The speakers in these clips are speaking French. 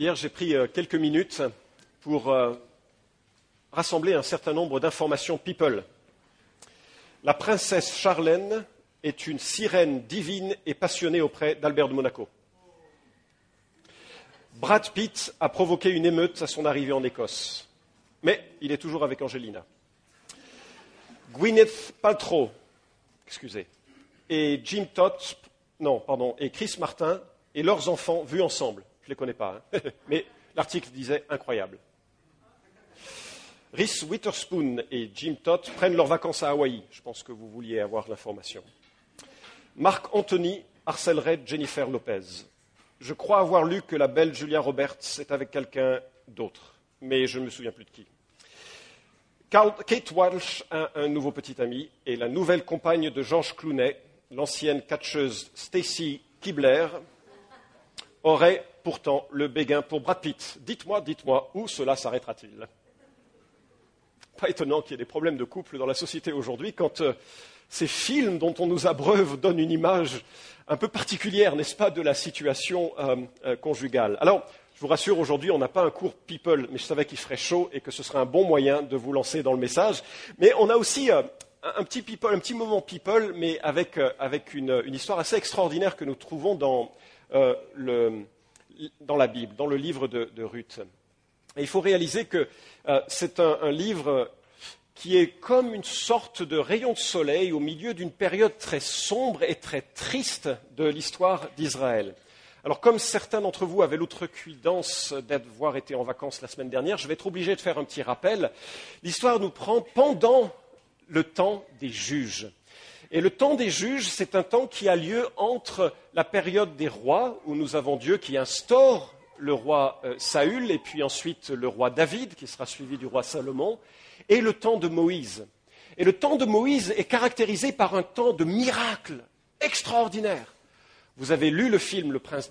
Hier, j'ai pris euh, quelques minutes pour euh, rassembler un certain nombre d'informations people. La princesse Charlène est une sirène divine et passionnée auprès d'Albert de Monaco. Brad Pitt a provoqué une émeute à son arrivée en Écosse, mais il est toujours avec Angelina. Gwyneth Paltrow, et Jim Todd, non, pardon, et Chris Martin et leurs enfants vus ensemble. Je ne les connais pas, hein. mais l'article disait incroyable. Reese Witherspoon et Jim Todd prennent leurs vacances à Hawaï. Je pense que vous vouliez avoir l'information. Marc Anthony harcèlerait Jennifer Lopez. Je crois avoir lu que la belle Julia Roberts est avec quelqu'un d'autre, mais je ne me souviens plus de qui. Kate Walsh a un nouveau petit ami et la nouvelle compagne de George Clooney, l'ancienne catcheuse Stacy Kibler, aurait pourtant le béguin pour Brad Pitt. Dites-moi, dites-moi, où cela s'arrêtera-t-il? Pas étonnant qu'il y ait des problèmes de couple dans la société aujourd'hui quand euh, ces films dont on nous abreuve donnent une image un peu particulière, n'est-ce pas, de la situation euh, euh, conjugale. Alors, je vous rassure, aujourd'hui, on n'a pas un cours people, mais je savais qu'il ferait chaud et que ce serait un bon moyen de vous lancer dans le message. Mais on a aussi un petit people, un petit moment people, mais avec, une, histoire assez extraordinaire que nous trouvons dans euh, dans la Bible, dans le livre de, de Ruth. Et il faut réaliser que euh, c'est un, un, livre qui est comme une sorte de rayon de soleil au milieu d'une période très sombre et très triste de l'histoire d'Israël. Alors, comme certains d'entre vous avaient l'outrecuidance d'avoir été en vacances la semaine dernière, je vais être obligé de faire un petit rappel. L'histoire nous prend pendant le temps des juges. Et le temps des juges, c'est un temps qui a lieu entre la période des rois, où nous avons Dieu qui instaure le roi euh, Saül, et puis ensuite le roi David, qui sera suivi du roi Salomon, et le temps de Moïse. Et le temps de Moïse est caractérisé par un temps de miracles extraordinaires. Vous avez lu le film Le Prince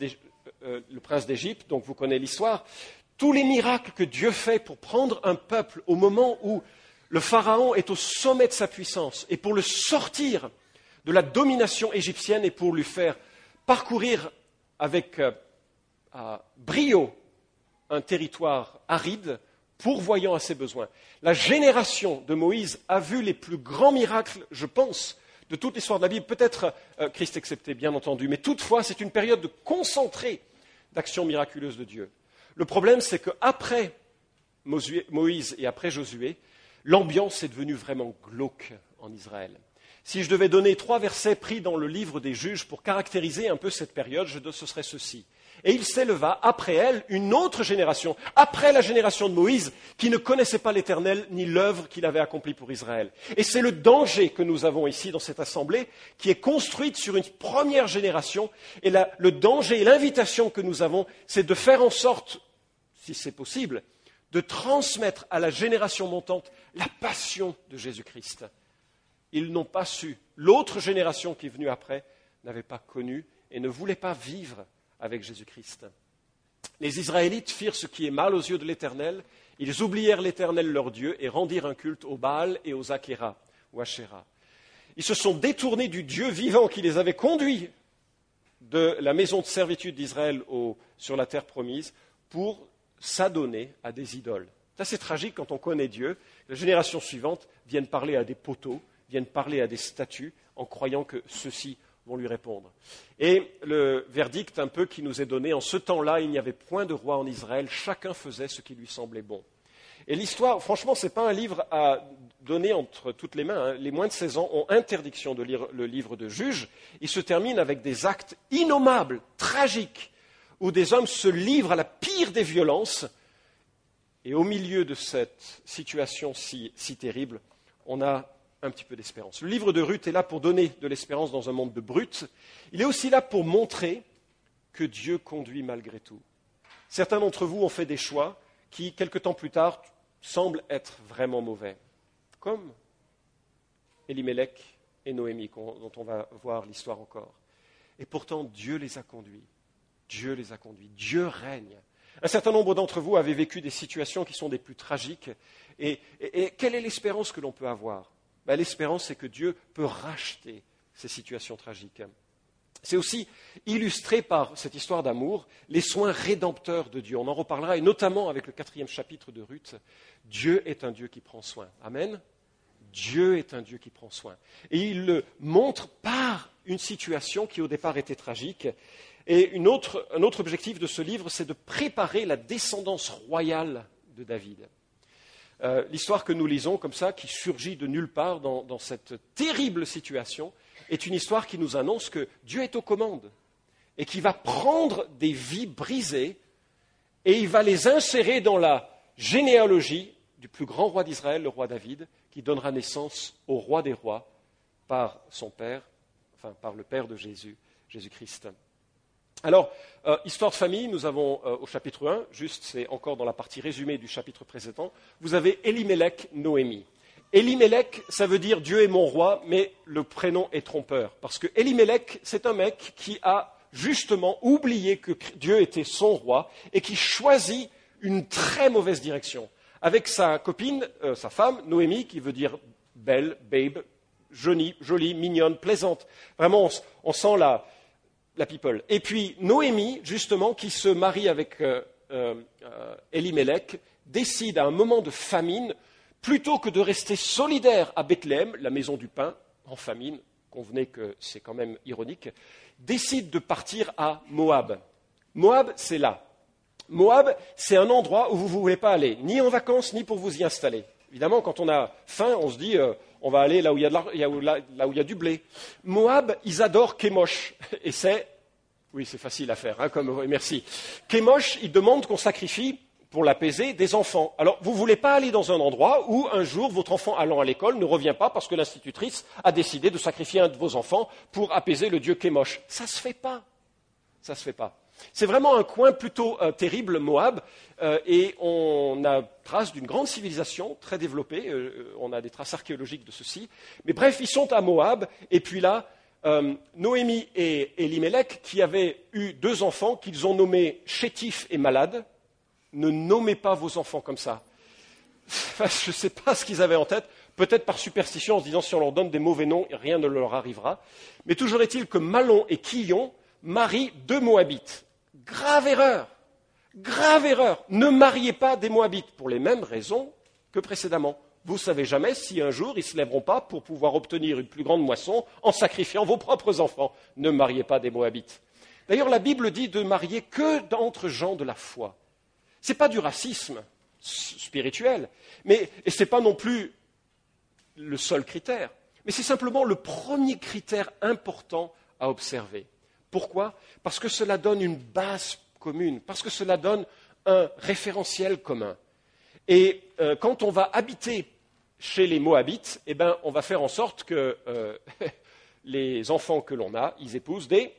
euh, d'Égypte, donc vous connaissez l'histoire. Tous les miracles que Dieu fait pour prendre un peuple au moment où le Pharaon est au sommet de sa puissance et pour le sortir de la domination égyptienne et pour lui faire parcourir avec euh, brio un territoire aride, pourvoyant à ses besoins. La génération de Moïse a vu les plus grands miracles, je pense, de toute l'histoire de la Bible, peut-être euh, Christ excepté, bien entendu, mais toutefois, c'est une période de concentré d'actions miraculeuses de Dieu. Le problème, c'est qu'après Moïse et après Josué, l'ambiance est devenue vraiment glauque en Israël. Si je devais donner trois versets pris dans le livre des juges pour caractériser un peu cette période, ce serait ceci. Et il s'éleva après elle une autre génération, après la génération de Moïse, qui ne connaissait pas l'Éternel ni l'œuvre qu'il avait accomplie pour Israël. Et c'est le danger que nous avons ici dans cette assemblée, qui est construite sur une première génération. Et le danger et l'invitation que nous avons, c'est de faire en sorte, si c'est possible, de transmettre à la génération montante la passion de Jésus-Christ. Ils n'ont pas su. L'autre génération qui est venue après n'avait pas connu et ne voulait pas vivre avec Jésus-Christ. Les Israélites firent ce qui est mal aux yeux de l'Éternel. Ils oublièrent l'Éternel leur Dieu et rendirent un culte au Baal et aux Akéra ou Asherah. Ils se sont détournés du Dieu vivant qui les avait conduits de la maison de servitude d'Israël sur la terre promise pour s'adonner à des idoles. C'est assez tragique quand on connaît Dieu. Les générations suivantes viennent parler à des poteaux, viennent parler à des statues en croyant que ceux-ci vont lui répondre. Et le verdict un peu qui nous est donné, en ce temps-là, il n'y avait point de roi en Israël, chacun faisait ce qui lui semblait bon. Et l'histoire, franchement, ce n'est pas un livre à donner entre toutes les mains. Hein. Les moins de 16 ans ont interdiction de lire le livre de juge. Il se termine avec des actes innommables, tragiques, où des hommes se livrent à la pire des violences. Et au milieu de cette situation si, terrible, on a un petit peu d'espérance. Le livre de Ruth est là pour donner de l'espérance dans un monde de brutes. Il est aussi là pour montrer que Dieu conduit malgré tout. Certains d'entre vous ont fait des choix qui, quelque temps plus tard, semblent être vraiment mauvais, comme Elimelech et Noémie, dont on va voir l'histoire encore. Et pourtant, Dieu les a conduits. Dieu les a conduits. Dieu règne. Un certain nombre d'entre vous avaient vécu des situations qui sont des plus tragiques. Et, quelle est l'espérance que l'on peut avoir? Ben, L'espérance, c'est que Dieu peut racheter ces situations tragiques. C'est aussi illustré par cette histoire d'amour les soins rédempteurs de Dieu. On en reparlera, et notamment avec le quatrième chapitre de Ruth. Dieu est un Dieu qui prend soin. Amen. Dieu est un Dieu qui prend soin. Et il le montre par une situation qui au départ était tragique. Et un autre objectif de ce livre, c'est de préparer la descendance royale de David. Euh, l'histoire que nous lisons comme ça, qui surgit de nulle part dans cette terrible situation, est une histoire qui nous annonce que Dieu est aux commandes et qui va prendre des vies brisées et il va les insérer dans la généalogie du plus grand roi d'Israël, le roi David, qui donnera naissance au roi des rois par son père, enfin par le père de Jésus, Jésus-Christ. Alors, euh, histoire de famille, nous avons euh, au chapitre 1, juste c'est encore dans la partie résumée du chapitre précédent, vous avez Elimelech, Noémie. Elimelech, ça veut dire Dieu est mon roi, mais le prénom est trompeur. Parce que Elimelech, c'est un mec qui a justement oublié que Dieu était son roi et qui choisit une très mauvaise direction. Avec sa copine, euh, sa femme, Noémie, qui veut dire belle, babe, jolie, jolie mignonne, plaisante. Vraiment, on, sent la, people. Et puis Noémie, justement, qui se marie avec euh, euh, Elimelech, décide à un moment de famine plutôt que de rester solidaire à Bethléem, la maison du pain, en famine, convenez que c'est quand même ironique, décide de partir à Moab. Moab, c'est là. Moab, c'est un endroit où vous ne voulez pas aller, ni en vacances, ni pour vous y installer. Évidemment, quand on a faim, on se dit, euh, on va aller là où, il y a du blé. Moab, ils adorent Kémosh. Et c'est, oui, c'est facile à faire, hein, comme, merci. Kémosh, ils demandent qu'on sacrifie pour l'apaiser des enfants. Alors, vous ne voulez pas aller dans un endroit où un jour votre enfant allant à l'école ne revient pas parce que l'institutrice a décidé de sacrifier un de vos enfants pour apaiser le dieu Kémosh? Ça ne se fait pas. Ça se fait pas. C'est vraiment un coin plutôt euh, terrible, Moab, euh, et on a trace d'une grande civilisation très développée. Euh, on a des traces archéologiques de ceci. Mais bref, ils sont à Moab, et puis là, Noémie et Elimelech, qui avaient eu deux enfants qu'ils ont nommés chétifs et malades, ne nommez pas vos enfants comme ça. Je ne sais pas ce qu'ils avaient en tête, peut-être par superstition en se disant si on leur donne des mauvais noms, rien ne leur arrivera. Mais toujours est-il que Malon et Quillon marient deux Moabites. Grave erreur, grave erreur. Ne mariez pas des Moabites pour les mêmes raisons que précédemment. Vous ne savez jamais si un jour ils ne se lèveront pas pour pouvoir obtenir une plus grande moisson en sacrifiant vos propres enfants. Ne mariez pas des Moabites. D'ailleurs, la Bible dit de marier que d'entre gens de la foi. Ce n'est pas du racisme spirituel, mais, et ce n'est pas non plus le seul critère, mais c'est simplement le premier critère important à observer. Pourquoi Parce que cela donne une base commune, parce que cela donne un référentiel commun. Et euh, quand on va habiter chez les Moabites, eh ben, on va faire en sorte que euh, les enfants que l'on a, ils épousent des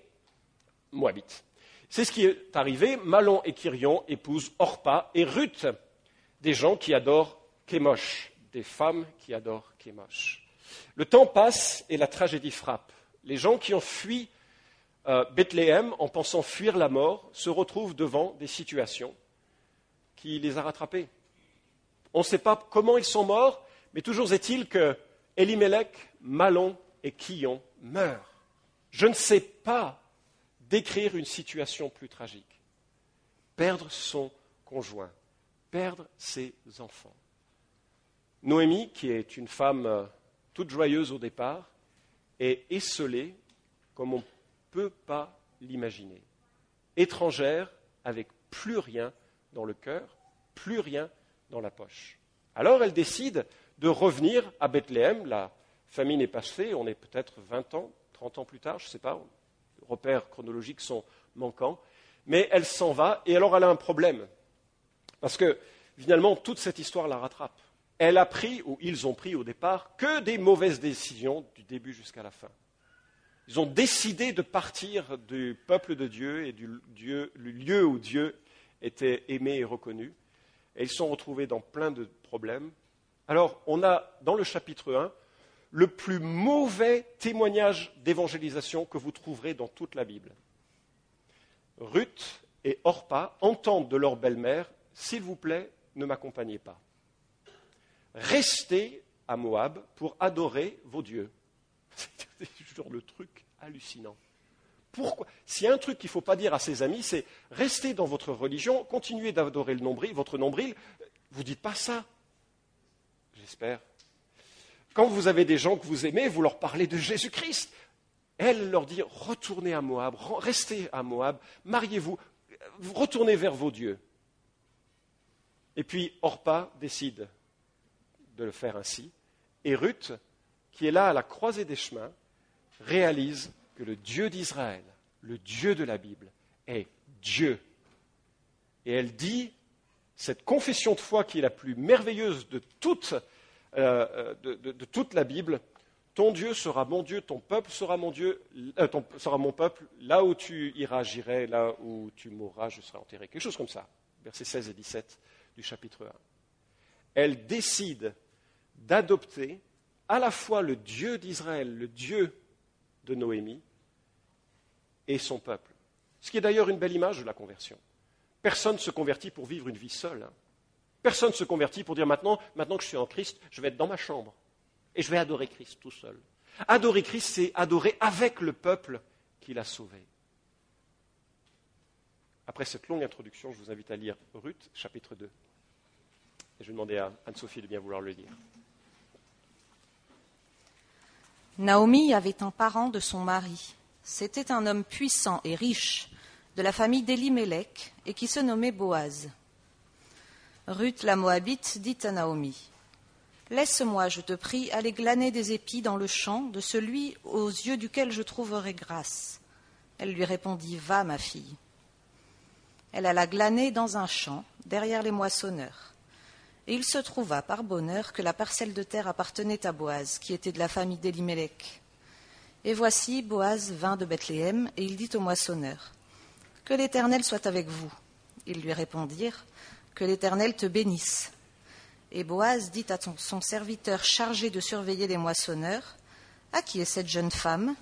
Moabites. C'est ce qui est arrivé. Malon et Kyrion épousent Orpa et Ruth, des gens qui adorent Kémosh, des femmes qui adorent Kémosh. Le temps passe et la tragédie frappe. Les gens qui ont fui euh, Bethléem en pensant fuir la mort se retrouvent devant des situations qui les a rattrapés. On ne sait pas comment ils sont morts, mais toujours est-il que Elimelech, Malon et Quillon meurent. Je ne sais pas décrire une situation plus tragique. Perdre son conjoint, perdre ses enfants. Noémie, qui est une femme euh, toute joyeuse au départ, est esselée comme on peut pas l'imaginer. Étrangère, avec plus rien dans le cœur, plus rien dans la poche. Alors elle décide de revenir à Bethléem. La famine est passée, on est peut-être 20 ans, 30 ans plus tard, je ne sais pas, repères chronologiques sont manquants, mais elle s'en va et alors elle a un problème. Parce que finalement, toute cette histoire la rattrape. Elle a pris, ou ils ont pris au départ, que des mauvaises décisions du début jusqu'à la fin. Ils ont décidé de partir du peuple de Dieu et du lieu où Dieu était aimé et reconnu. Et ils sont retrouvés dans plein de problèmes. Alors, on a dans le chapitre 1 le plus mauvais témoignage d'évangélisation que vous trouverez dans toute la Bible. Ruth et Orpa entendent de leur belle-mère S'il vous plaît, ne m'accompagnez pas. Restez à Moab pour adorer vos dieux. C'est toujours le truc hallucinant. Pourquoi? S'il y a un truc qu'il ne faut pas dire à ses amis, c'est restez dans votre religion, continuez d'adorer le nombril, votre nombril. Vous ne dites pas ça. J'espère. Quand vous avez des gens que vous aimez, vous leur parlez de Jésus-Christ. Elle leur dit retournez à Moab, restez à Moab, mariez-vous, retournez vers vos dieux. Et puis Orpa décide de le faire ainsi. Et Ruth, qui est là à la croisée des chemins, réalise que le Dieu d'Israël, le Dieu de la Bible, est Dieu. Et elle dit cette confession de foi qui est la plus merveilleuse de toute, euh, de, toute la Bible, ton Dieu sera mon Dieu, ton peuple sera mon Dieu, euh, sera mon peuple, là où tu iras, j'irai, là où tu mourras, je serai enterré. Quelque chose comme ça, versets 16 et 17 du chapitre 1. Elle décide d'adopter à la fois le Dieu d'Israël, le Dieu de Noémie, et son peuple. Ce qui est d'ailleurs une belle image de la conversion. Personne ne se convertit pour vivre une vie seule. Hein. Personne ne se convertit pour dire maintenant, maintenant que je suis en Christ, je vais être dans ma chambre et je vais adorer Christ tout seul. Adorer Christ, c'est adorer avec le peuple qu'il a sauvé. Après cette longue introduction, je vous invite à lire Ruth, chapitre 2. Et je vais demander à Anne-Sophie de bien vouloir le lire. Naomi avait un parent de son mari. C'était un homme puissant et riche de la famille d'Elimelech et qui se nommait Boaz. Ruth la Moabite dit à Naomi Laisse-moi, je te prie, aller glaner des épis dans le champ de celui aux yeux duquel je trouverai grâce. Elle lui répondit Va, ma fille. Elle alla glaner dans un champ, derrière les moissonneurs. Et il se trouva par bonheur que la parcelle de terre appartenait à Boaz, qui était de la famille d'Elimelech. Et voici, Boaz vint de Bethléem, et il dit aux moissonneurs Que l'Éternel soit avec vous. Ils lui répondirent Que l'Éternel te bénisse. Et Boaz dit à son serviteur chargé de surveiller les moissonneurs À qui est cette jeune femme?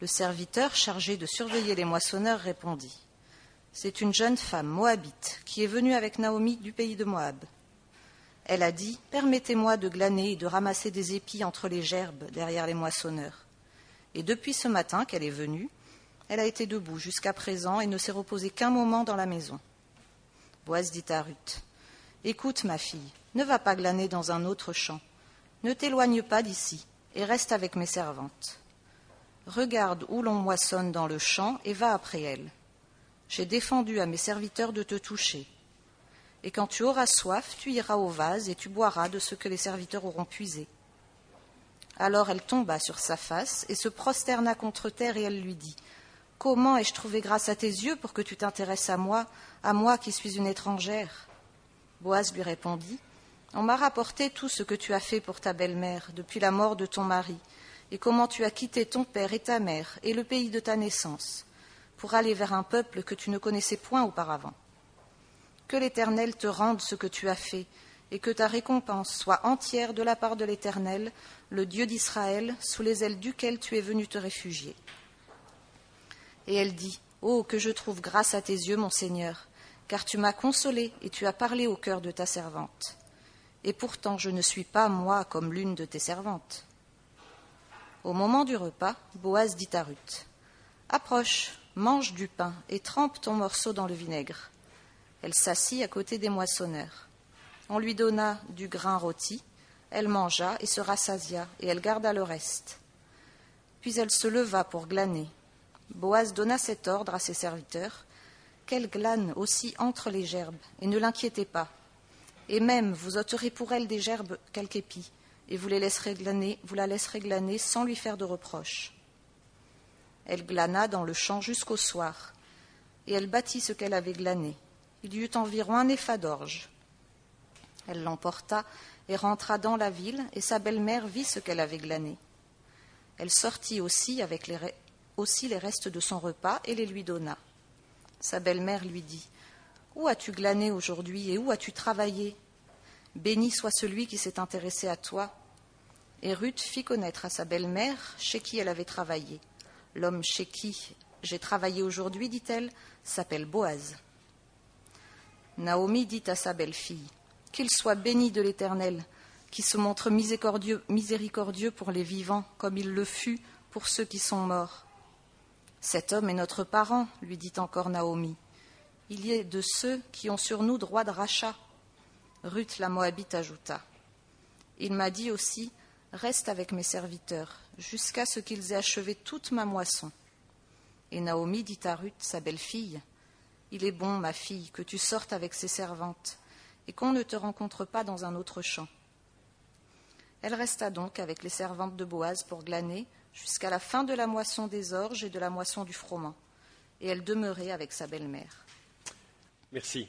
Le serviteur chargé de surveiller les moissonneurs répondit C'est une jeune femme moabite qui est venue avec Naomi du pays de Moab. Elle a dit Permettez-moi de glaner et de ramasser des épis entre les gerbes derrière les moissonneurs. Et depuis ce matin qu'elle est venue, elle a été debout jusqu'à présent et ne s'est reposée qu'un moment dans la maison. Boaz dit à Ruth Écoute, ma fille, ne va pas glaner dans un autre champ. Ne t'éloigne pas d'ici et reste avec mes servantes. Regarde où l'on moissonne dans le champ et va après elle. J'ai défendu à mes serviteurs de te toucher et quand tu auras soif, tu iras au vase et tu boiras de ce que les serviteurs auront puisé. Alors elle tomba sur sa face et se prosterna contre terre et elle lui dit Comment ai-je trouvé grâce à tes yeux pour que tu t'intéresses à moi, à moi qui suis une étrangère? Boaz lui répondit On m'a rapporté tout ce que tu as fait pour ta belle-mère depuis la mort de ton mari, et comment tu as quitté ton père et ta mère et le pays de ta naissance, pour aller vers un peuple que tu ne connaissais point auparavant. Que l'Éternel te rende ce que tu as fait, et que ta récompense soit entière de la part de l'Éternel, le Dieu d'Israël, sous les ailes duquel tu es venu te réfugier. Et elle dit, Oh, que je trouve grâce à tes yeux, mon Seigneur, car tu m'as consolé et tu as parlé au cœur de ta servante. Et pourtant je ne suis pas, moi, comme l'une de tes servantes. Au moment du repas, Boaz dit à Ruth, Approche, mange du pain et trempe ton morceau dans le vinaigre. Elle s'assit à côté des moissonneurs. On lui donna du grain rôti, elle mangea et se rassasia, et elle garda le reste. Puis elle se leva pour glaner. Boaz donna cet ordre à ses serviteurs qu'elle glane aussi entre les gerbes, et ne l'inquiétez pas. Et même vous ôterez pour elle des gerbes quelque épi, et vous, les laisserez glaner, vous la laisserez glaner sans lui faire de reproche. Elle glana dans le champ jusqu'au soir, et elle bâtit ce qu'elle avait glané. Il y eut environ un épha d'orge. Elle l'emporta et rentra dans la ville, et sa belle-mère vit ce qu'elle avait glané. Elle sortit aussi avec les, aussi les restes de son repas et les lui donna. Sa belle-mère lui dit Où as-tu glané aujourd'hui et où as-tu travaillé? Béni soit celui qui s'est intéressé à toi. Et Ruth fit connaître à sa belle-mère chez qui elle avait travaillé. L'homme chez qui j'ai travaillé aujourd'hui, dit-elle, s'appelle Boaz. Naomi dit à sa belle-fille Qu'il soit béni de l'Éternel, qui se montre miséricordieux, pour les vivants, comme il le fut pour ceux qui sont morts. Cet homme est notre parent, lui dit encore Naomi. Il y est de ceux qui ont sur nous droit de rachat. Ruth la Moabite ajouta. Il m'a dit aussi Reste avec mes serviteurs, jusqu'à ce qu'ils aient achevé toute ma moisson. Et Naomi dit à Ruth, sa belle-fille Il est bon, ma fille, que tu sortes avec ses servantes, et qu'on ne te rencontre pas dans un autre champ. Elle resta donc avec les servantes de Boaz pour glaner jusqu'à la fin de la moisson des orges et de la moisson du froment, et elle demeurait avec sa belle-mère. Merci.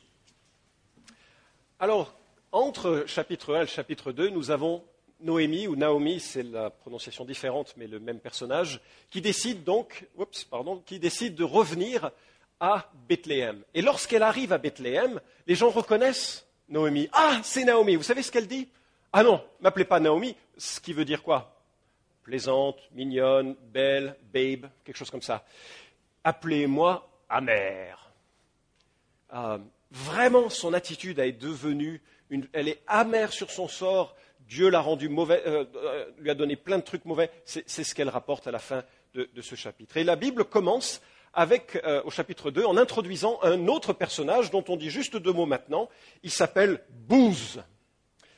Alors, entre chapitre 1 et chapitre 2, nous avons Noémie, ou Naomi, c'est la prononciation différente, mais le même personnage, qui décide donc, pardon, qui décide de revenir à Bethléem. Et lorsqu'elle arrive à Bethléem, les gens reconnaissent Noémie. Ah, c'est Naomi. Vous savez ce qu'elle dit? Ah non, m'appelez pas Naomi, ce qui veut dire quoi? Plaisante, mignonne, belle, babe, quelque chose comme ça. Appelez-moi amère. Euh, vraiment, son attitude est devenue, elle est amère sur son sort. Dieu l'a rendu mauvais, euh, euh, lui a donné plein de trucs mauvais. C'est ce qu'elle rapporte à la fin de, ce chapitre. Et la Bible commence avec, au chapitre 2 en introduisant un autre personnage dont on dit juste deux mots maintenant. Il s'appelle Bouze.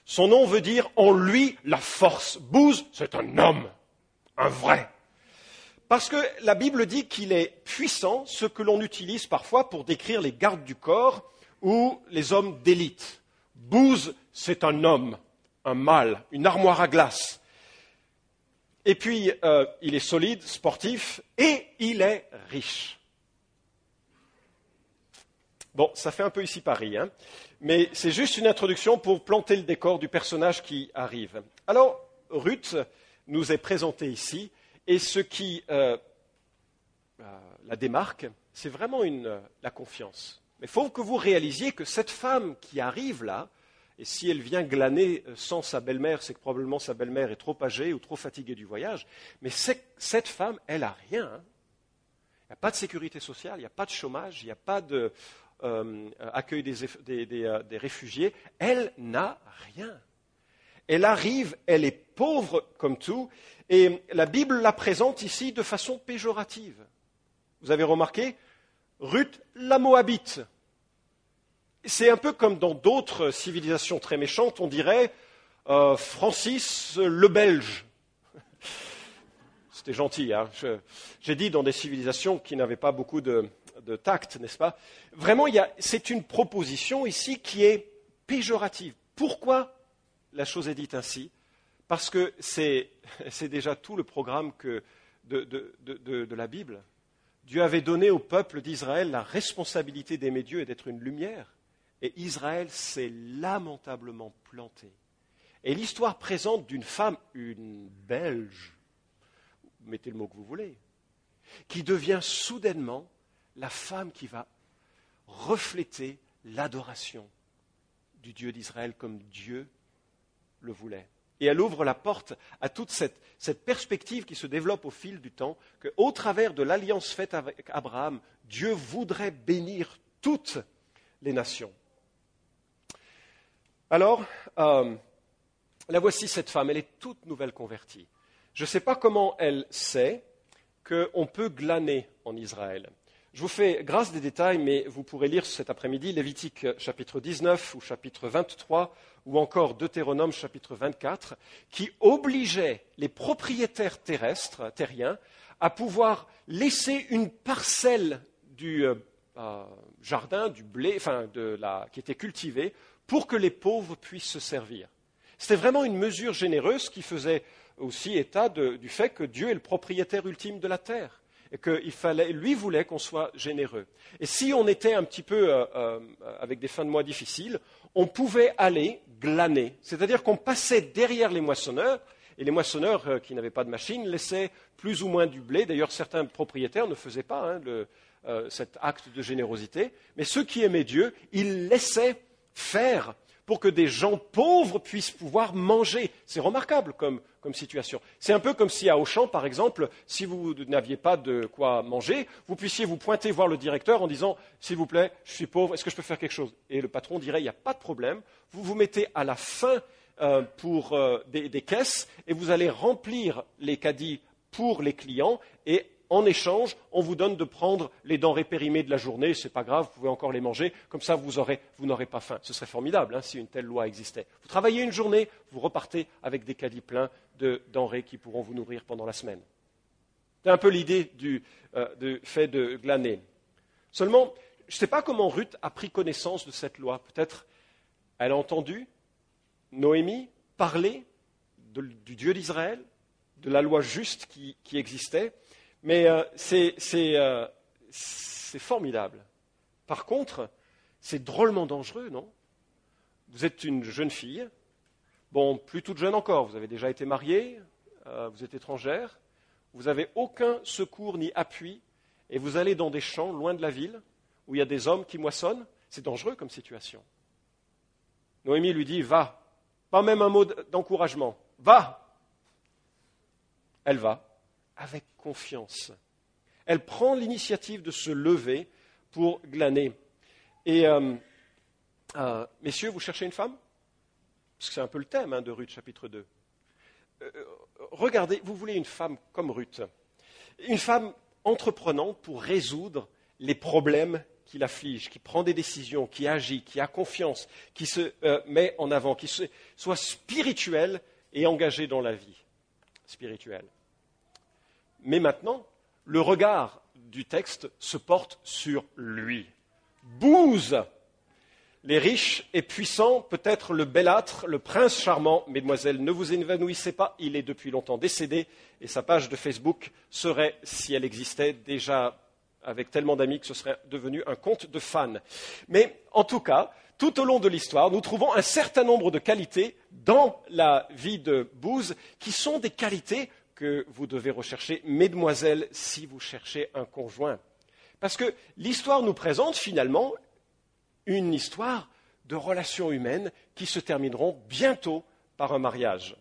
Son nom veut dire en lui la force. Bouze, c'est un homme, un vrai. Parce que la Bible dit qu'il est puissant, ce que l'on utilise parfois pour décrire les gardes du corps ou les hommes d'élite. Bouze, c'est un homme, un mâle, une armoire à glace. Et puis, euh, il est solide, sportif, et il est riche. Bon, ça fait un peu ici Paris, hein mais c'est juste une introduction pour planter le décor du personnage qui arrive. Alors, Ruth nous est présentée ici, et ce qui euh, euh, la démarque, c'est vraiment la confiance. Mais il faut que vous réalisiez que cette femme qui arrive là, et si elle vient glaner sans sa belle-mère, c'est que probablement sa belle-mère est trop âgée ou trop fatiguée du voyage. Mais cette femme, elle n'a rien. Hein. Il n'y a pas de sécurité sociale, il n'y a pas de chômage, il n'y a pas d'accueil des, des, réfugiés. Elle n'a rien. Elle arrive, elle est pauvre comme tout, et la Bible la présente ici de façon péjorative. Vous avez remarqué? Ruth la Moabite. C'est un peu comme dans d'autres civilisations très méchantes, on dirait euh, Francis le Belge. C'était gentil. Hein J'ai dit dans des civilisations qui n'avaient pas beaucoup de, de tact, n'est-ce pas? Vraiment, c'est une proposition ici qui est péjorative. Pourquoi la chose est dite ainsi? Parce que c'est déjà tout le programme de, la Bible. Dieu avait donné au peuple d'Israël la responsabilité d'aimer Dieu et d'être une lumière. Et Israël s'est lamentablement planté. Et l'histoire présente d'une femme, une Belge, mettez le mot que vous voulez, qui devient soudainement la femme qui va refléter l'adoration du Dieu d'Israël comme Dieu le voulait. Et elle ouvre la porte à toute cette, perspective qui se développe au fil du temps, qu'au travers de l'alliance faite avec Abraham, Dieu voudrait bénir toutes les nations. Alors, euh, la voici cette femme, elle est toute nouvelle convertie. Je ne sais pas comment elle sait qu'on peut glaner en Israël. Je vous fais grâce des détails, mais vous pourrez lire cet après-midi Lévitique chapitre 19 ou chapitre 23 ou encore Deutéronome chapitre 24, qui obligeait les propriétaires terrestres, terriens, à pouvoir laisser une parcelle du euh, euh, jardin, du blé, enfin, de la, qui était cultivé, pour que les pauvres puissent se servir. C'était vraiment une mesure généreuse qui faisait aussi état du fait que Dieu est le propriétaire ultime de la terre et qu'il fallait, lui voulait qu'on soit généreux. Et si on était un petit peu euh, euh, avec des fins de mois difficiles, on pouvait aller glaner, c'est-à-dire qu'on passait derrière les moissonneurs, et les moissonneurs euh, qui n'avaient pas de machine laissaient plus ou moins du blé. D'ailleurs, certains propriétaires ne faisaient pas hein, cet acte de générosité, mais ceux qui aimaient Dieu, ils laissaient faire pour que des gens pauvres puissent pouvoir manger. C'est remarquable comme, situation. C'est un peu comme si à Auchan, par exemple, si vous n'aviez pas de quoi manger, vous puissiez vous pointer voir le directeur en disant S'il vous plaît, je suis pauvre, est-ce que je peux faire quelque chose? Et le patron dirait Il n'y a pas de problème, vous vous mettez à la fin euh, pour euh, des, des caisses et vous allez remplir les caddies pour les clients et En échange, on vous donne de prendre les denrées périmées de la journée, ce n'est pas grave, vous pouvez encore les manger, comme ça vous, n'aurez pas faim. Ce serait formidable hein, si une telle loi existait. Vous travaillez une journée, vous repartez avec des caddies pleins de denrées qui pourront vous nourrir pendant la semaine. C'est un peu l'idée du, euh, fait de glaner. Seulement, je ne sais pas comment Ruth a pris connaissance de cette loi. Peut-être elle a entendu Noémie parler du Dieu d'Israël, de la loi juste qui, existait, mais euh, euh, c'est formidable. Par contre, c'est drôlement dangereux, non? Vous êtes une jeune fille, bon, plus toute jeune encore, vous avez déjà été mariée, euh, vous êtes étrangère, vous n'avez aucun secours ni appui, et vous allez dans des champs loin de la ville, où il y a des hommes qui moissonnent, c'est dangereux comme situation. Noémie lui dit, va, pas même un mot d'encouragement, va, elle va avec confiance. Elle prend l'initiative de se lever pour glaner. Et euh, euh, messieurs, vous cherchez une femme? Parce que c'est un peu le thème hein, de Ruth chapitre 2. Euh, regardez, vous voulez une femme comme Ruth. Une femme entreprenante pour résoudre les problèmes qui l'affligent, qui prend des décisions, qui agit, qui a confiance, qui se met en avant, qui soit spirituelle et engagée dans la vie spirituelle. Mais maintenant, le regard du texte se porte sur lui. Bouze les riches et puissants, peut-être le belâtre, le prince charmant, mesdemoiselles, ne vous évanouissez pas, il est depuis longtemps décédé, et sa page de Facebook serait, si elle existait, déjà avec tellement d'amis que ce serait devenu un compte de fans. Mais en tout cas, tout au long de l'histoire, nous trouvons un certain nombre de qualités dans la vie de Bouze qui sont des qualités que vous devez rechercher, mesdemoiselles, si vous cherchez un conjoint. Parce que l'histoire nous présente finalement une histoire de relations humaines qui se termineront bientôt par un mariage.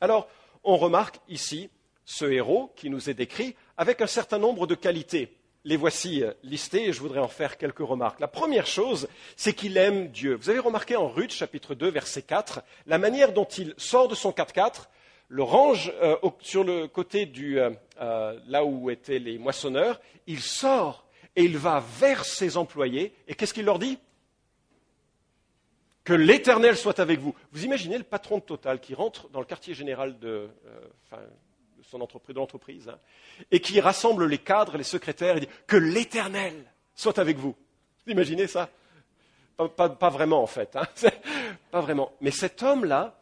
Alors, on remarque ici ce héros qui nous est décrit avec un certain nombre de qualités. Les voici listées et je voudrais en faire quelques remarques. La première chose, c'est qu'il aime Dieu. Vous avez remarqué en Ruth chapitre 2 verset 4 la manière dont il sort de son 4-4 le range euh, sur le côté du, euh, euh, là où étaient les moissonneurs, il sort et il va vers ses employés. Et qu'est-ce qu'il leur dit? Que l'Éternel soit avec vous. Vous imaginez le patron de Total qui rentre dans le quartier général de, son entreprise, de l'entreprise hein, et qui rassemble les cadres, les secrétaires et dit Que l'Éternel soit avec vous. Vous imaginez ça? Pas, vraiment en fait. Hein, pas vraiment. Mais cet homme-là,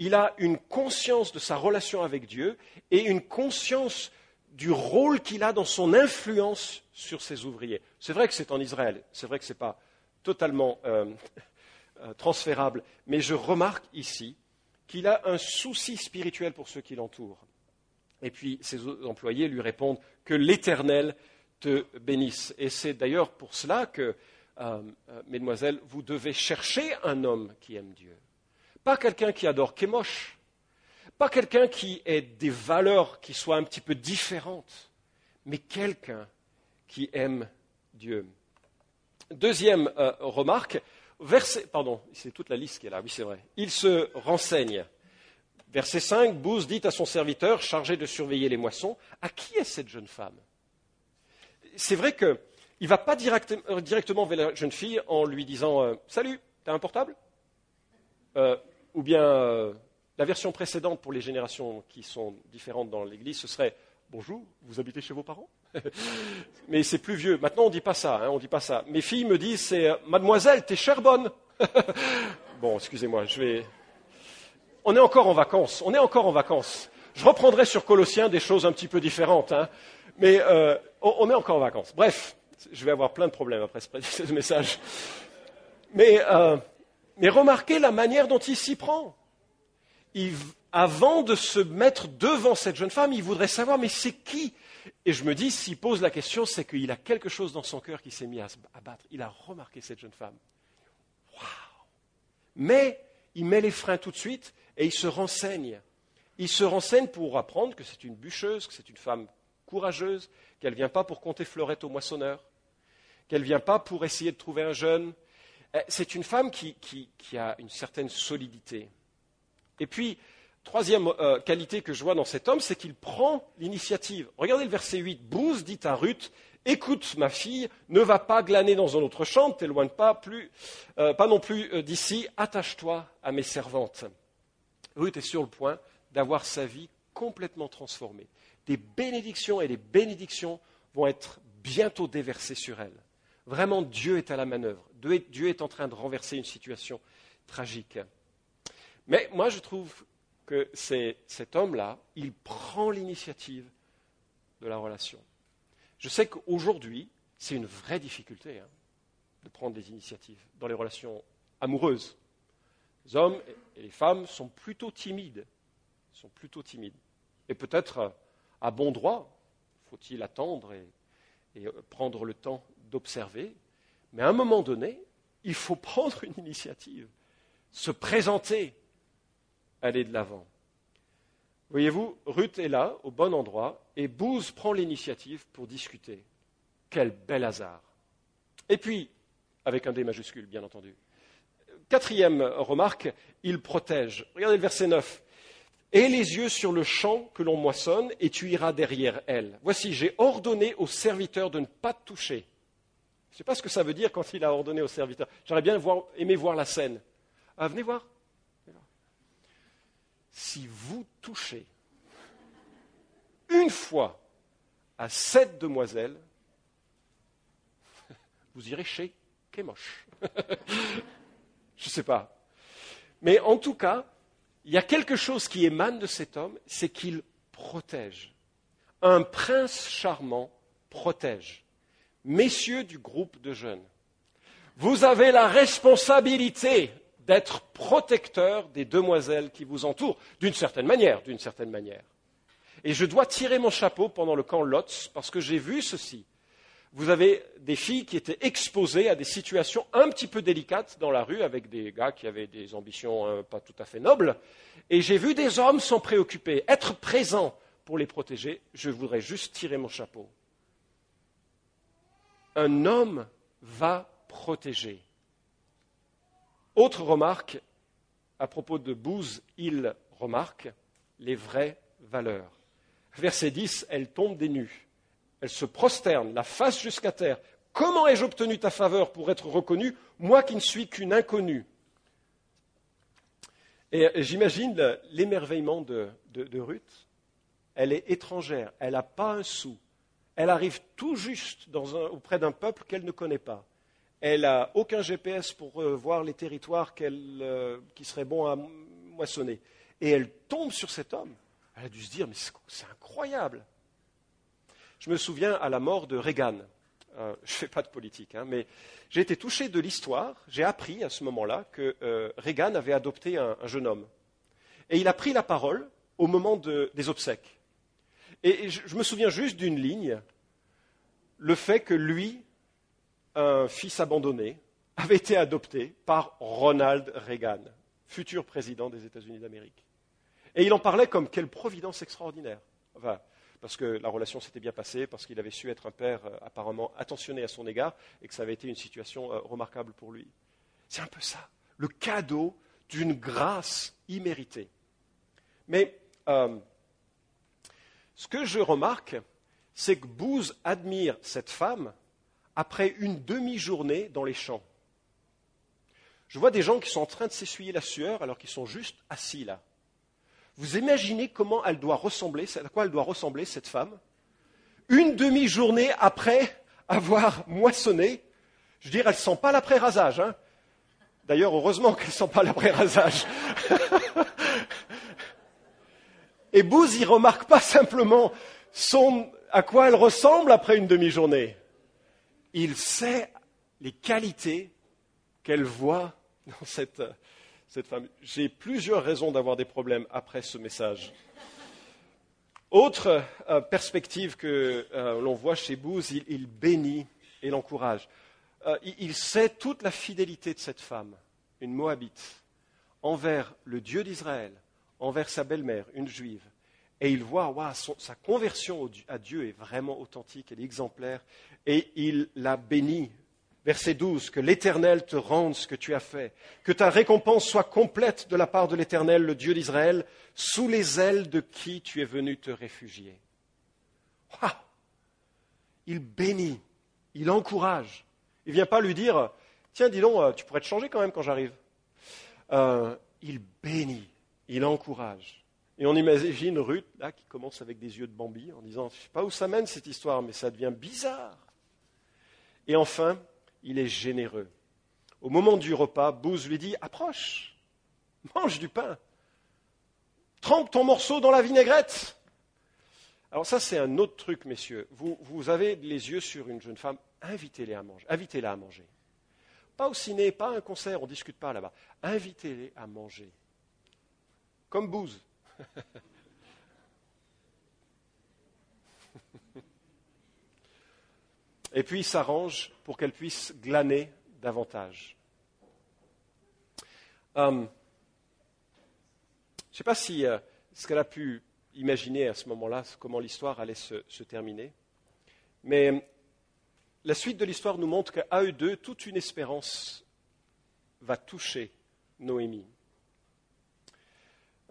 il a une conscience de sa relation avec Dieu et une conscience du rôle qu'il a dans son influence sur ses ouvriers. C'est vrai que c'est en Israël, c'est vrai que ce n'est pas totalement euh, euh, transférable, mais je remarque ici qu'il a un souci spirituel pour ceux qui l'entourent. Et puis ses employés lui répondent que l'Éternel te bénisse. Et c'est d'ailleurs pour cela que, euh, mesdemoiselles, vous devez chercher un homme qui aime Dieu. Pas quelqu'un qui adore Kémosh. Pas quelqu'un qui ait des valeurs qui soient un petit peu différentes. Mais quelqu'un qui aime Dieu. Deuxième euh, remarque, pardon, c'est toute la liste qui est là, oui c'est vrai. Il se renseigne. Verset 5, Bouze dit à son serviteur chargé de surveiller les moissons, à qui est cette jeune femme? C'est vrai qu'il ne va pas euh, directement vers la jeune fille en lui disant euh, Salut, t'as un portable? Ou bien euh, la version précédente pour les générations qui sont différentes dans l'Église, ce serait Bonjour, vous habitez chez vos parents? Mais c'est plus vieux. Maintenant, on ne dit pas ça. Hein, on dit pas ça. Mes filles me disent c'est euh, Mademoiselle, t'es chère bonne. bon, excusez-moi, je vais. On est encore en vacances. On est encore en vacances. Je reprendrai sur Colossiens des choses un petit peu différentes, hein, mais euh, on, est encore en vacances. Bref, je vais avoir plein de problèmes après ce, message. Mais mais remarquez la manière dont il s'y prend. avant de se mettre devant cette jeune femme, il voudrait savoir, mais c'est qui? Et je me dis, s'il pose la question, c'est qu'il a quelque chose dans son cœur qui s'est mis à, battre. Il a remarqué cette jeune femme. Waouh Mais il met les freins tout de suite et il se renseigne. Il se renseigne pour apprendre que c'est une bûcheuse, que c'est une femme courageuse, qu'elle ne vient pas pour compter fleurettes au moissonneur, qu'elle ne vient pas pour essayer de trouver un jeune, c'est une femme qui, a une certaine solidité. Et puis, Troisième euh, qualité que je vois dans cet homme, c'est qu'il prend l'initiative. Regardez le verset 8. Bouze dit à Ruth, écoute ma fille, ne va pas glaner dans un autre champ, t'éloigne pas, euh, non plus euh, d'ici, attache-toi à mes servantes. Ruth est sur le point d'avoir sa vie complètement transformée. Des bénédictions et des bénédictions vont être bientôt déversées sur elle. Vraiment, Dieu est à la manœuvre. Dieu est en train de renverser une situation tragique. Mais moi, je trouve que cet homme-là, il prend l'initiative de la relation. Je sais qu'aujourd'hui, c'est une vraie difficulté hein, de prendre des initiatives dans les relations amoureuses. Les hommes et les femmes sont plutôt timides. Et peut-être euh, à bon droit, faut-il attendre et, et euh, prendre le temps d'observer. Mais à un moment donné, il faut prendre une initiative, se présenter, aller de l'avant. Voyez-vous, Ruth est là, au bon endroit, et Bouze prend l'initiative pour discuter. Quel bel hasard. Et puis, avec un D majuscule, bien entendu. Quatrième remarque, il protège. Regardez le verset 9. Aie les yeux sur le champ que l'on moissonne, et tu iras derrière elle. Voici, j'ai ordonné aux serviteurs de ne pas toucher. Je ne sais pas ce que ça veut dire quand il a ordonné aux serviteurs. J'aurais bien aimé voir la scène. Ah, venez voir si vous touchez une fois à cette demoiselle, vous irez chez Kémoche. Je ne sais pas. Mais en tout cas, il y a quelque chose qui émane de cet homme, c'est qu'il protège. Un prince charmant protège. Messieurs du groupe de jeunes, vous avez la responsabilité d'être protecteur des demoiselles qui vous entourent, d'une certaine manière, d'une certaine manière. Et je dois tirer mon chapeau pendant le camp Lotz parce que j'ai vu ceci. Vous avez des filles qui étaient exposées à des situations un petit peu délicates dans la rue avec des gars qui avaient des ambitions euh, pas tout à fait nobles. Et j'ai vu des hommes s'en préoccuper, être présents pour les protéger. Je voudrais juste tirer mon chapeau. Un homme va protéger. Autre remarque, à propos de Bouze, il remarque les vraies valeurs. Verset 10, elle tombe des nues. Elle se prosterne, la face jusqu'à terre. Comment ai-je obtenu ta faveur pour être reconnue, moi qui ne suis qu'une inconnue? Et j'imagine l'émerveillement de, Ruth. Elle est étrangère, elle n'a pas un sou. Elle arrive tout juste auprès d'un peuple qu'elle ne connaît pas. Elle n'a aucun GPS pour euh, voir les territoires euh, qui seraient bons à moissonner. Et elle tombe sur cet homme. Elle a dû se dire, mais c'est incroyable. Je me souviens à la mort de Reagan. Euh, je ne fais pas de politique, hein, mais j'ai été touché de l'histoire. J'ai appris à ce moment-là que Reagan avait adopté un, jeune homme. Et il a pris la parole au moment des obsèques. Et je me souviens juste d'une ligne, le fait que lui un fils abandonné, avait été adopté par Ronald Reagan, futur président des États-Unis d'Amérique. Et il en parlait comme quelle providence extraordinaire. parce que la relation s'était bien passée, parce qu'il avait su être un père euh, apparemment attentionné à son égard, et que ça avait été une situation euh, remarquable pour lui. C'est un peu ça, le cadeau d'une grâce imméritée. Mais euh, ce que je remarque, c'est que Booz admire cette femme après une demi-journée dans les champs. Je vois des gens qui sont en train de s'essuyer la sueur alors qu'ils sont juste assis là. Vous imaginez comment elle doit ressembler, à quoi elle doit ressembler cette femme? Une demi-journée après avoir moissonné, je veux dire, elle ne sent pas l'après-rasage. Hein D'ailleurs, heureusement qu'elle ne sent pas l'après-rasage. Et Bouze, il remarque pas simplement à quoi elle ressemble après une demi-journée il sait les qualités qu'elle voit dans cette, femme. J'ai plusieurs raisons d'avoir des problèmes après ce message. Autre euh, perspective que euh, l'on voit chez Booz, il, bénit et l'encourage. Euh, il, sait toute la fidélité de cette femme, une Moabite, envers le Dieu d'Israël, envers sa belle-mère, une juive. Et il voit, sa conversion à Dieu est vraiment authentique, elle est exemplaire, et il la bénit Verset 12, que l'Éternel te rende ce que tu as fait, que ta récompense soit complète de la part de l'Éternel, le Dieu d'Israël, sous les ailes de qui tu es venu te réfugier. Il bénit, il encourage. Il ne vient pas lui dire, tiens, dis donc, euh, tu pourrais te changer quand même quand j'arrive. Euh, il bénit, il encourage. Et on imagine Ruth, là, qui commence avec des yeux de Bambi, en disant, je ne sais pas où ça mène cette histoire, mais ça devient bizarre. Et enfin, il est généreux. Au moment du repas, Bouze lui dit Approche, mange du pain, trempe ton morceau dans la vinaigrette. Alors, ça, c'est un autre truc, messieurs. Vous, avez les yeux sur une jeune femme, invitez-les à manger. Invitez-la à manger. Pas au ciné, pas à un concert, on ne discute pas là-bas. Invitez-les à manger. Comme Bouze. Et puis il s'arrange pour qu'elle puisse glaner davantage. Euh, je ne sais pas si euh, ce qu'elle a pu imaginer à ce moment-là, comment l'histoire allait se, terminer, mais la suite de l'histoire nous montre qu'à eux deux, toute une espérance va toucher Noémie.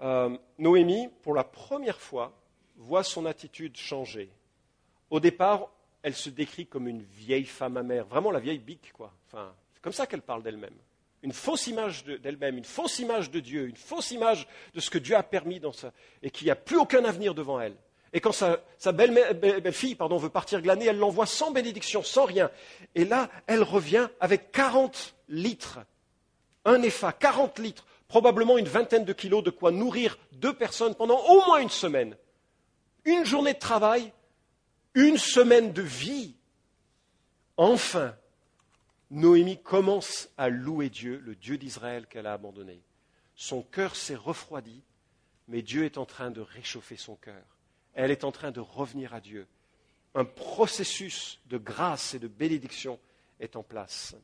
Euh, Noémie, pour la première fois, voit son attitude changer. Au départ, elle se décrit comme une vieille femme amère, vraiment la vieille bique, quoi. C'est comme ça qu'elle parle d'elle-même. Une fausse image d'elle-même, une fausse image de Dieu, une fausse image de ce que Dieu a permis dans ça, et qu'il n'y a plus aucun avenir devant elle. Et quand sa, belle-fille veut partir glaner, elle l'envoie sans bénédiction, sans rien. Et là, elle revient avec 40 litres, un EFA, 40 litres, probablement une vingtaine de kilos de quoi nourrir deux personnes pendant au moins une semaine. Une journée de travail, une semaine de vie, enfin, Noémie commence à louer Dieu, le Dieu d'Israël qu'elle a abandonné. Son cœur s'est refroidi, mais Dieu est en train de réchauffer son cœur. Elle est en train de revenir à Dieu. Un processus de grâce et de bénédiction est en place.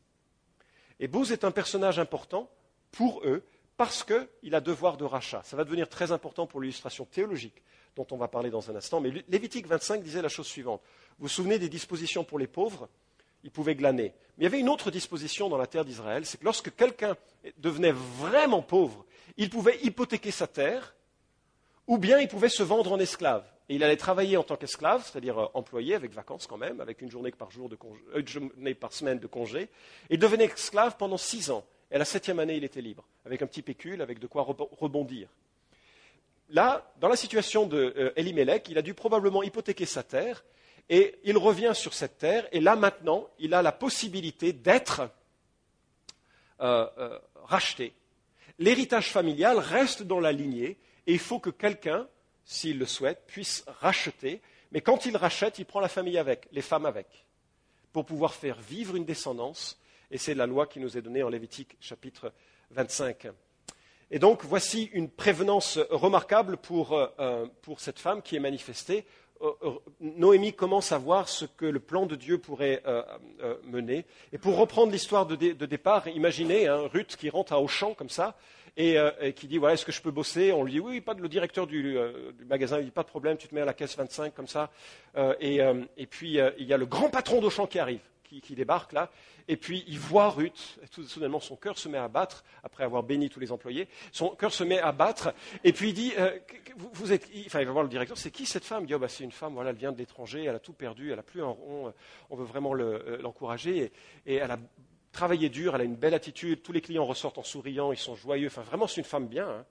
Et Bouz est un personnage important pour eux parce qu'il a devoir de rachat. Ça va devenir très important pour l'illustration théologique dont on va parler dans un instant. Mais Lévitique 25 disait la chose suivante. Vous vous souvenez des dispositions pour les pauvres? Ils pouvaient glaner. Mais il y avait une autre disposition dans la terre d'Israël, c'est que lorsque quelqu'un devenait vraiment pauvre, il pouvait hypothéquer sa terre, ou bien il pouvait se vendre en esclave. Et il allait travailler en tant qu'esclave, c'est-à-dire euh, employé avec vacances quand même, avec une journée par, jour de euh, une journée par semaine de congé. Et il devenait esclave pendant six ans. Et la septième année, il était libre, avec un petit pécule, avec de quoi rebondir là, dans la situation d'Elimelech, euh, il a dû probablement hypothéquer sa terre, et il revient sur cette terre, et là maintenant, il a la possibilité d'être euh, euh, racheté. L'héritage familial reste dans la lignée, et il faut que quelqu'un, s'il le souhaite, puisse racheter, mais quand il rachète, il prend la famille avec, les femmes avec, pour pouvoir faire vivre une descendance, et c'est la loi qui nous est donnée en Lévitique chapitre 25. Et donc, voici une prévenance remarquable pour, euh, euh, cette femme qui est manifestée. Euh, Noémie commence à voir ce que le plan de Dieu pourrait mener. Et pour reprendre l'histoire de, départ, imaginez hein, Ruth qui rentre à Auchan comme ça et, qui dit voilà, est-ce que je peux bosser? On lui dit oui, pas le directeur du, magasin lui dit pas de problème, tu te mets à la caisse 25 comme ça. Et, puis il y a le grand patron d'Auchan qui arrive, qui débarque là, et puis il voit Ruth, et tout soudainement son cœur se met à battre, après avoir béni tous les employés, son cœur se met à battre, et puis il dit, euh, vous, êtes, enfin il va voir le directeur, c'est qui cette femme? Il dit, oh, bah, c'est une femme, voilà, elle vient de l'étranger, elle a tout perdu, elle n'a plus un rond, euh, on veut vraiment euh, l'encourager, et, elle a travaillé dur, elle a une belle attitude, tous les clients ressortent en souriant, ils sont joyeux, enfin vraiment c'est une femme bien. Hein.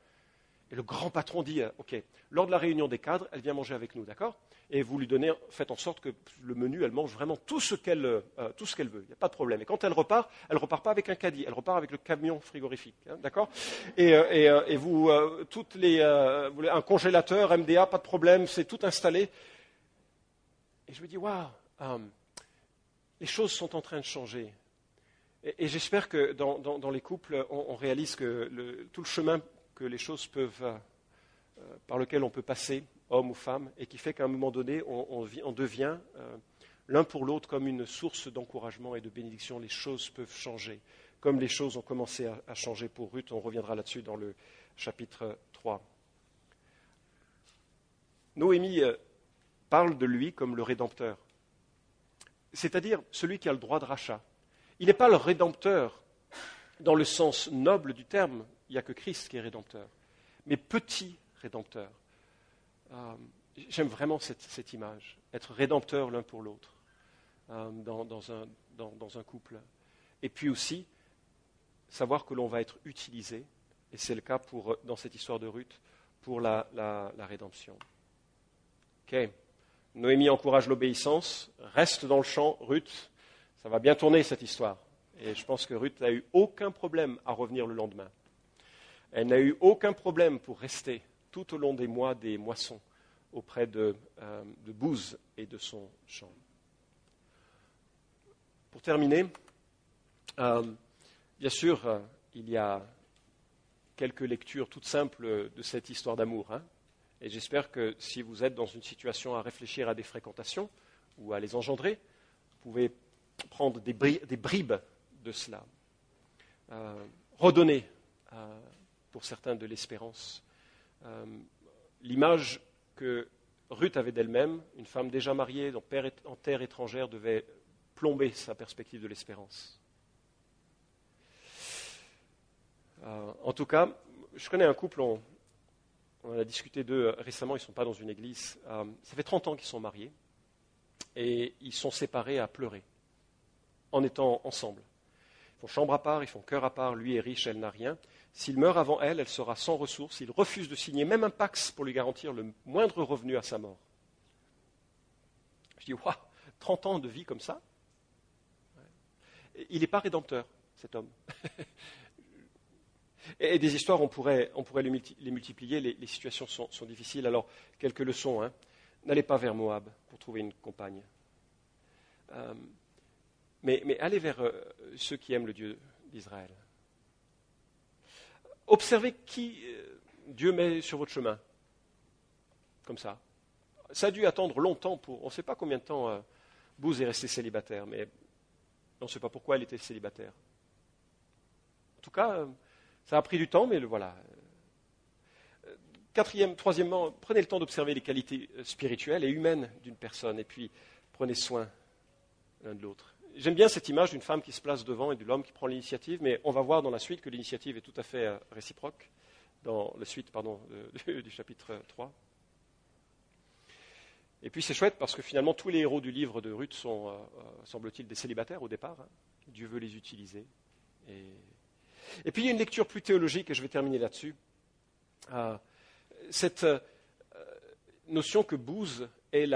Et le grand patron dit, OK, lors de la réunion des cadres, elle vient manger avec nous, d'accord? Et vous lui donnez, faites en sorte que le menu, elle mange vraiment tout ce qu'elle euh, veut. Il n'y a pas de problème. Et quand elle repart, elle ne repart pas avec un caddie, elle repart avec le camion frigorifique. Hein, d'accord? Et, euh, euh, et, vous, toutes les, un congélateur, MDA, pas de problème, c'est tout installé. Et je me dis, waouh, les choses sont en train de changer. Et, j'espère que dans, les couples, on, réalise que tout le chemin que les choses peuvent, par lequel on peut passer, homme ou femme, et qui fait qu'à un moment donné, on, devient euh, l'un pour l'autre comme une source d'encouragement et de bénédiction. Les choses peuvent changer, comme les choses ont commencé à, changer pour Ruth. On reviendra là-dessus dans le chapitre 3. Noémie euh, parle de lui comme le Rédempteur, c'est-à-dire celui qui a le droit de rachat. Il n'est pas le rédempteur dans le sens noble du terme, il n'y a que Christ qui est rédempteur, mais petit rédempteur. Euh, j'aime vraiment cette, image, être rédempteur l'un pour l'autre euh, dans, un, couple. Et puis aussi, savoir que l'on va être utilisé, et c'est le cas pour, dans cette histoire de Ruth, pour la, rédemption. Ok. Noémie encourage l'obéissance, reste dans le champ, Ruth, ça va bien tourner cette histoire. Et je pense que Ruth n'a eu aucun problème à revenir le lendemain. Elle n'a eu aucun problème pour rester tout au long des mois des moissons auprès de, euh, Bouze et de son champ. Pour terminer, euh, bien sûr, euh, il y a quelques lectures toutes simples de cette histoire d'amour. Hein. et j'espère que si vous êtes dans une situation à réfléchir à des fréquentations ou à les engendrer, vous pouvez prendre des, bribes de cela. redonner pour certains de l'espérance. L'image que Ruth avait d'elle-même, une femme déjà mariée en terre étrangère, devait plomber sa perspective de l'espérance. Euh, en tout cas, je connais un couple, on, en a discuté d'eux récemment, ils ne sont pas dans une église. Euh, ça fait 30 ans qu'ils sont mariés et ils sont séparés à pleurer en étant ensemble. Ils font chambre à part, ils font cœur à part, lui est riche, elle n'a rien. S'il meurt avant elle, elle sera sans ressources. Il refuse de signer même un pax pour lui garantir le moindre revenu à sa mort. Je dis, waouh, 30 ans de vie comme ça Il n'est pas rédempteur, cet homme. Et des histoires, on pourrait, les multiplier, les, situations sont, difficiles. Alors, quelques leçons. Hein. N'allez pas vers Moab pour trouver une compagne. Euh, mais, allez vers euh, ceux qui aiment le Dieu d'Israël. Observez qui euh, Dieu met sur votre chemin. Comme ça. Ça a dû attendre longtemps pour. On ne sait pas combien de temps euh, Bouze est resté célibataire, mais on ne sait pas pourquoi elle était célibataire. En tout cas, euh, ça a pris du temps, mais le voilà. Quatrième, troisièmement, prenez le temps d'observer les qualités spirituelles et humaines d'une personne, et puis prenez soin l'un de l'autre. J'aime bien cette image d'une femme qui se place devant et de l'homme qui prend l'initiative, mais on va voir dans la suite que l'initiative est tout à fait euh, réciproque, dans la suite pardon, du chapitre 3. Et puis c'est chouette parce que finalement tous les héros du livre de Ruth sont, euh, euh, semble-t-il, des célibataires au départ. Hein. Dieu veut les utiliser. Et... puis il y a une lecture plus théologique, et je vais terminer là-dessus. cette notion que Bouze est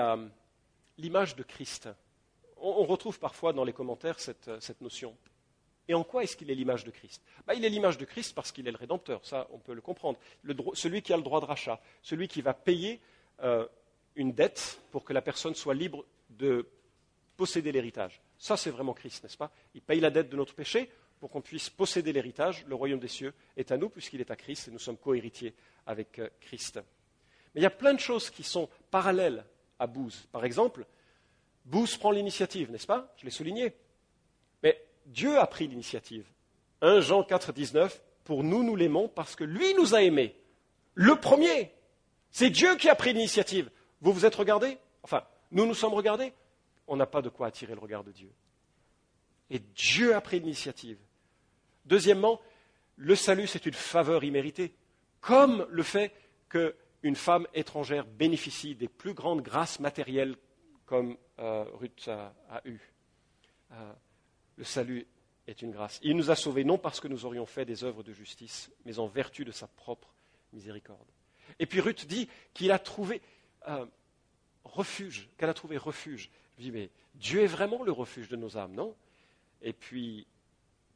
l'image de Christ on, retrouve parfois dans les commentaires cette, notion. Et en quoi est-ce qu'il est l'image de Christ? Bah, Il est l'image de Christ parce qu'il est le Rédempteur, ça on peut le comprendre. celui qui a le droit de rachat, celui qui va payer euh, une dette pour que la personne soit libre de posséder l'héritage. Ça c'est vraiment Christ, n'est-ce pas? Il paye la dette de notre péché pour qu'on puisse posséder l'héritage. Le royaume des cieux est à nous puisqu'il est à Christ et nous sommes cohéritiers avec euh, Christ. Mais il y a plein de choses qui sont parallèles à Bouze. Par exemple, Booth prend l'initiative, n'est-ce pas? Je l'ai souligné. Mais Dieu a pris l'initiative. 1 Jean 4, 19, pour nous, nous l'aimons parce que lui nous a aimés. Le premier. C'est Dieu qui a pris l'initiative. Vous vous êtes regardés Enfin, nous nous sommes regardés On n'a pas de quoi attirer le regard de Dieu. Et Dieu a pris l'initiative. Deuxièmement, le salut, c'est une faveur imméritée, comme le fait qu'une femme étrangère bénéficie des plus grandes grâces matérielles comme euh, Ruth a, eu. Euh, le salut est une grâce. Il nous a sauvés non parce que nous aurions fait des œuvres de justice, mais en vertu de sa propre miséricorde. Et puis Ruth dit qu'il a trouvé euh, refuge, qu'elle a trouvé refuge. Je dis, mais Dieu est vraiment le refuge de nos âmes, non? Et puis,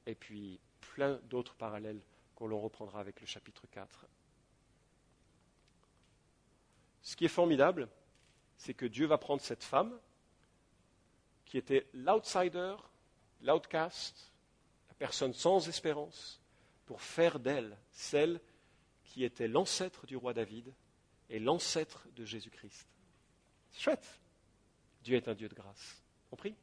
et puis, plein d'autres parallèles qu'on l'on reprendra avec le chapitre 4. Ce qui est formidable, c'est que Dieu va prendre cette femme qui était l'outsider, l'outcast, la personne sans espérance, pour faire d'elle celle qui était l'ancêtre du roi David et l'ancêtre de Jésus-Christ. C'est chouette. Dieu est un Dieu de grâce. Compris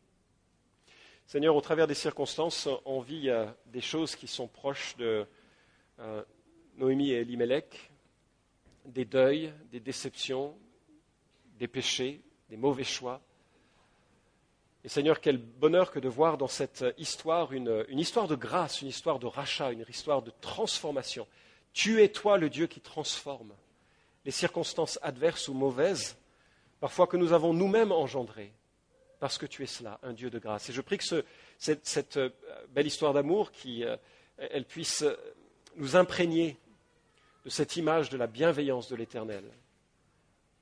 Seigneur, au travers des circonstances, on vit euh, des choses qui sont proches de euh, Noémie et Elimelech, des deuils, des déceptions, des péchés, des mauvais choix. Et Seigneur, quel bonheur que de voir dans cette histoire une, histoire de grâce, une histoire de rachat, une histoire de transformation. Tu es toi le Dieu qui transforme les circonstances adverses ou mauvaises, parfois que nous avons nous-mêmes engendrées, parce que tu es cela, un Dieu de grâce. Et je prie que cette, euh, belle histoire d'amour, euh, elle puisse nous imprégner de cette image de la bienveillance de l'Éternel.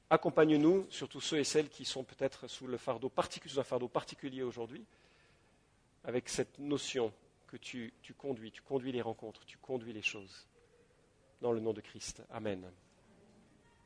Accompagne-nous, surtout ceux et celles qui sont peut-être sous, le fardeau un fardeau particulier aujourd'hui, avec cette notion que tu conduis, tu conduis les rencontres, tu conduis les choses. Dans le nom de Christ. Amen.